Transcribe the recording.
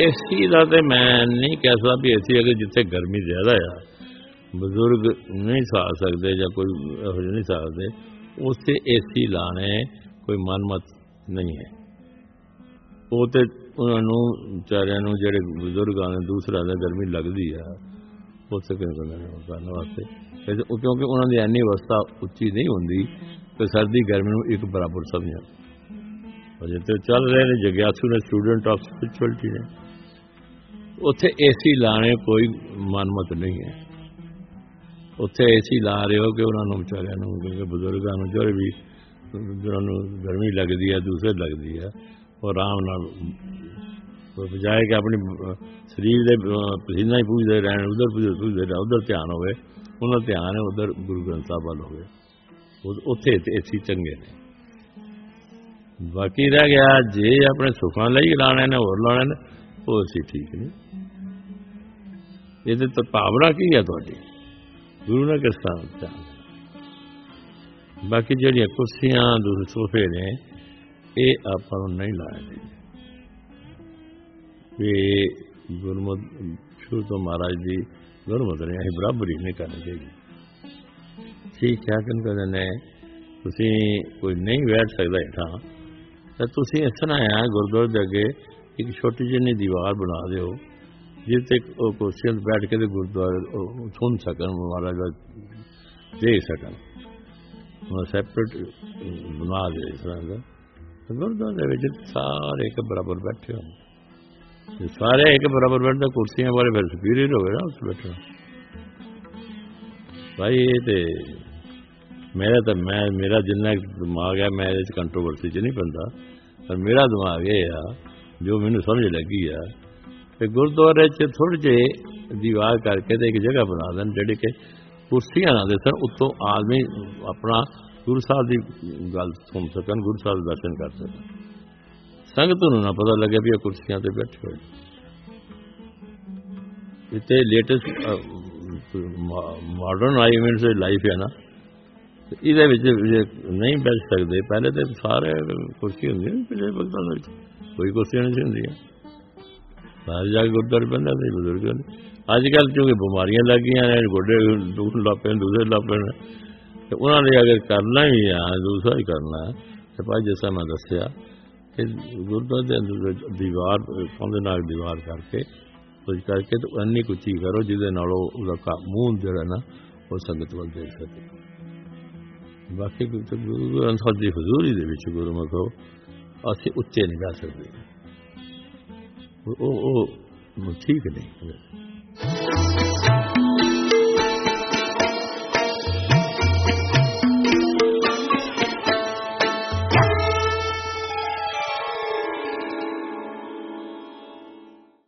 AC ਦਾ ਤੇ ਮੈਂ ਨਹੀਂ ਕਹਿ ਸਕਦਾ ਵੀ ਏਸੀ ਅਗਰ ਜਿੱਥੇ ਗਰਮੀ ਜ਼ਿਆਦਾ ਆ, ਬਜ਼ੁਰਗ ਨਹੀਂ ਸਾਹ ਸਕਦੇ ਜਾਂ ਕੋਈ ਇਹੋ ਜਿਹੇ ਨਹੀਂ ਸਕਦੇ ਉਸੇ ਏਸੀ ਲਾਣੇ ਕੋਈ ਮਨਮਤ ਨਹੀਂ ਹੈ। ਉਹ ਤੇ ਉਹਨਾਂ ਨੂੰ, ਵਿਚਾਰਿਆਂ ਨੂੰ ਜਿਹੜੇ ਬਜ਼ੁਰਗਾਂ ਨੇ ਦੂਸਰਾ ਦਾ ਗਰਮੀ ਲੱਗਦੀ ਆ ਉਸੇ ਕਿਉਂ ਕਰਦੇ ਨੇ? ਉਹ ਕਰਨ ਵਾਸਤੇ। ਫਿਰ ਉਹ ਕਿਉਂਕਿ ਉਹਨਾਂ ਦੀ ਐਨੀ ਅਵਸਥਾ ਉੱਚੀ ਨਹੀਂ ਹੁੰਦੀ ਕਿ ਸਰਦੀ ਗਰਮੀ ਨੂੰ ਇੱਕ ਬਰਾਬਰ ਸਮਝਣ। ਅਜੇ ਤੇ ਚੱਲ ਰਹੇ ਨੇ, ਜਗਿਆਸੂ ਨੇ ਸਟੂਡੈਂਟ ਆਫ ਸਪਿਰਚੁਅਲਿਟੀ ਨੇ। ਉੱਥੇ ਏਸੀ ਲਾਣੇ ਕੋਈ ਮਨਮਤ ਨਹੀਂ ਹੈ। ਉੱਥੇ ਏਸੀ ਲਾ ਰਹੇ ਹੋ ਕਿ ਉਹਨਾਂ ਨੂੰ ਵਿਚਾਰਿਆਂ ਨੂੰ ਕਿਉਂਕਿ ਬਜ਼ੁਰਗਾਂ ਨੂੰ ਜਿਹੜੇ ਵੀ ਜਿਹਨਾਂ ਨੂੰ ਗਰਮੀ ਲੱਗਦੀ ਹੈ ਦੂਸਰੇ ਲੱਗਦੀ ਹੈ ਉਹ ਆਰਾਮ ਨਾਲ ਉਹ ਬਜਾਏ ਕਿ ਆਪਣੀ ਅਹ, ਸਰੀਰ ਦੇ ਅਹ, ਪਸੀਨਾ ਹੀ ਪੂਜਦੇ ਰਹਿਣ ਉਧਰ ਪੂਜਦੇ ਰਹਿਣ ਉਧਰ ਧਿਆਨ ਹੋਵੇ ਉਹਨਾਂ ਦਾ ਧਿਆਨ ਹੈ ਉਧਰ ਗੁਰੂ ਗ੍ਰੰਥ ਸਾਹਿਬ ਵੱਲ ਹੋਵੇ। ਉਹ- ਉੱਥੇ ਤੇ ਏਸੀ ਚੰਗੇ ਨੇ। ਬਾਕੀ ਰਹਿ ਗਿਆ ਜੇ ਆਪਣੇ ਸੁਖਾਂ ਲਈ ਲਾਣੇ ਨੇ ਹੋਰ ਲਾਣੇ ਨੇ ਉਹ ਅਸੀਂ ਠੀਕ ਨਹੀਂ। ਇਹਦੇ ਤਾਂ ਭਾਵਨਾ ਕੀ ਹੈ ਤੁਹਾਡੀ? ਗੁਰੂ ਨੇ ਕਿਸ ਤਰ੍ਹਾਂ ਧਿਆਨ ਬਾਕੀ ਜਿਹੜੀਆਂ ਕੁਰਸੀਆਂ ਦੂਸਰੇ ਸੋਫੇ ਨੇ, ਇਹ ਆਪਾਂ ਨੂੰ ਨਹੀਂ ਲਾਣੇ ਇਹ ਗੁਰਮਤ ਸ਼ੁਰੂ ਤੋਂ ਮਹਾਰਾਜ ਦੀ ਗੁਰਮਤ ਨੇ, ਅਸੀਂ ਬਰਾਬਰੀ ਨਹੀਂ ਕਰਨੀ ਚਾਹੀਦੀ। ਠੀਕ ਹੈ ਕਿ ਕਹਿੰਦੇ ਨੇ, ਤੁਸੀਂ ਕੋਈ ਨਹੀਂ ਬੈਠ ਸਕਦਾ ਹੇਠਾਂ ਤਾਂ ਤੁਸੀਂ ਇਸ ਤਰ੍ਹਾਂ ਆ, ਗੁਰਦੁਆਰੇ ਦੇ ਅੱਗੇ ਇੱਕ ਛੋਟੀ ਜਿਹੀ ਦੀਵਾਰ ਬਣਾ ਦਿਓ ਜਿੱਥੇ ਉਹ ਕੁਰਸੀਆਂ ਤੇ ਬੈਠ ਕੇ ਤੇ ਗੁਰਦੁਆਰੇ ਉਹ ਸੁਣ ਸਕਣ, ਮਹਾਰਾਜ ਦਾ ਦੇਖ ਸਕਣ। ਉਹ ਸੈਪਰੇਟ ਬਣਾ ਦੇ ਇਸ ਤਰ੍ਹਾਂ ਦਾ। ਤੇ ਗੁਰਦੁਆਰੇ ਦੇ ਵਿੱਚ ਸਾਰੇ ਇੱਕ ਬਰਾਬਰ ਬੈਠੇ ਹੋਣ। ਜੇ ਸਾਰੇ ਇੱਕ ਬਰਾਬਰ ਬੈਠਦੇ ਕੁਰਸੀਆਂ ਵਾਲੇ ਫਿਰ ਸੁਪੀਰੀਅਰ ਹੋ ਗਏ ਨਾ ਉਸ ਬੈਠੇ ਭਾਈ, ਇਹ ਤੇ ਮੇਰਾ ਤਾਂ ਮੈਂ, ਮੇਰਾ ਜਿੰਨਾ ਦਿਮਾਗ ਹੈ, ਮੈਂ ਇਹਦੇ ਚ ਕੰਟਰੋਵਰਸੀ ਚ ਨਹੀਂ ਪੈਂਦਾ। ਪਰ ਮੇਰਾ ਦਿਮਾਗ ਇਹ ਆ ਜੋ ਮੈਨੂੰ ਸਮਝ ਲੱਗੀ ਆ ਤੇ ਗੁਰਦੁਆਰੇ ਚ ਥੋੜੇ ਜਿਹੇ ਦੀਵਾਰ ਕਰਕੇ ਤੇ ਇੱਕ ਜਗ੍ਹਾ ਬਣਾ ਦੇਣ ਜਿਹੜੇ ਕਿ ਕੁਰਸੀਆਂ ਨਾ ਦੇ ਸਨ ਉੱਤੋਂ ਆਦਮੀ ਆਪਣਾ ਗੁਰੂ ਸਾਹਿਬ ਦੀ ਗੱਲ ਸੁਣ ਸਕਣ ਗੁਰੂ ਸਾਹਿਬ ਦੇ ਦਰਸ਼ਨ ਕਰ ਸਕਣ ਸੰਗਤ ਨੂੰ ਨਾ ਪਤਾ ਲੱਗੇ ਵੀ ਇਹ ਕੁਰਸੀਆਂ ਤੇ ਬੈਠੇ ਹੋਏ ਇੱਥੇ ਲੇਟੈਸਟ ਮਾਡਰਨ ਆਈਵੈਂਟਸ ਲਾਈਫ ਹੈ ਨਾ ਤੇ ਇਹਦੇ ਵਿੱਚ ਜੇ ਨਹੀਂ ਬੈਠ ਸਕਦੇ ਪਹਿਲੇ ਤੇ ਸਾਰੇ ਕੁਰਸੀ ਹੁੰਦੀ ਸੀ ਪਿਛਲੇ ਵਕਤਾਂ ਦੇ ਵਿੱਚ کوئی کوشش نہیں سن باہر جا کے گردار پہنتا تھا بزرگوں اج کل چونکہ بیماریاں لگ گئی ہیں گوڈے دکھ پے دوسرے لگ پے تو انہوں نے اگر کرنا ہی ہے ہاں، دوسرا ہی کرنا ہے۔ تو بھائی، جیسا میں دسیا کہ گردوں کے اندر دیوار کھوندے نال دیوار کر کے، کچھ کر کے تو اینی کچی کرو جہد منہ جا نا، وہ سنگت وال دیکھ سکے۔ باقی گرو گرو گرو گرو گرو گرو ਅਸੀਂ ਉੱਚੇ ਨਹੀਂ ਗਾ ਸਕਦੇ। ਉਹ ਉਹ ਉਹ ਠੀਕ ਨਹੀਂ।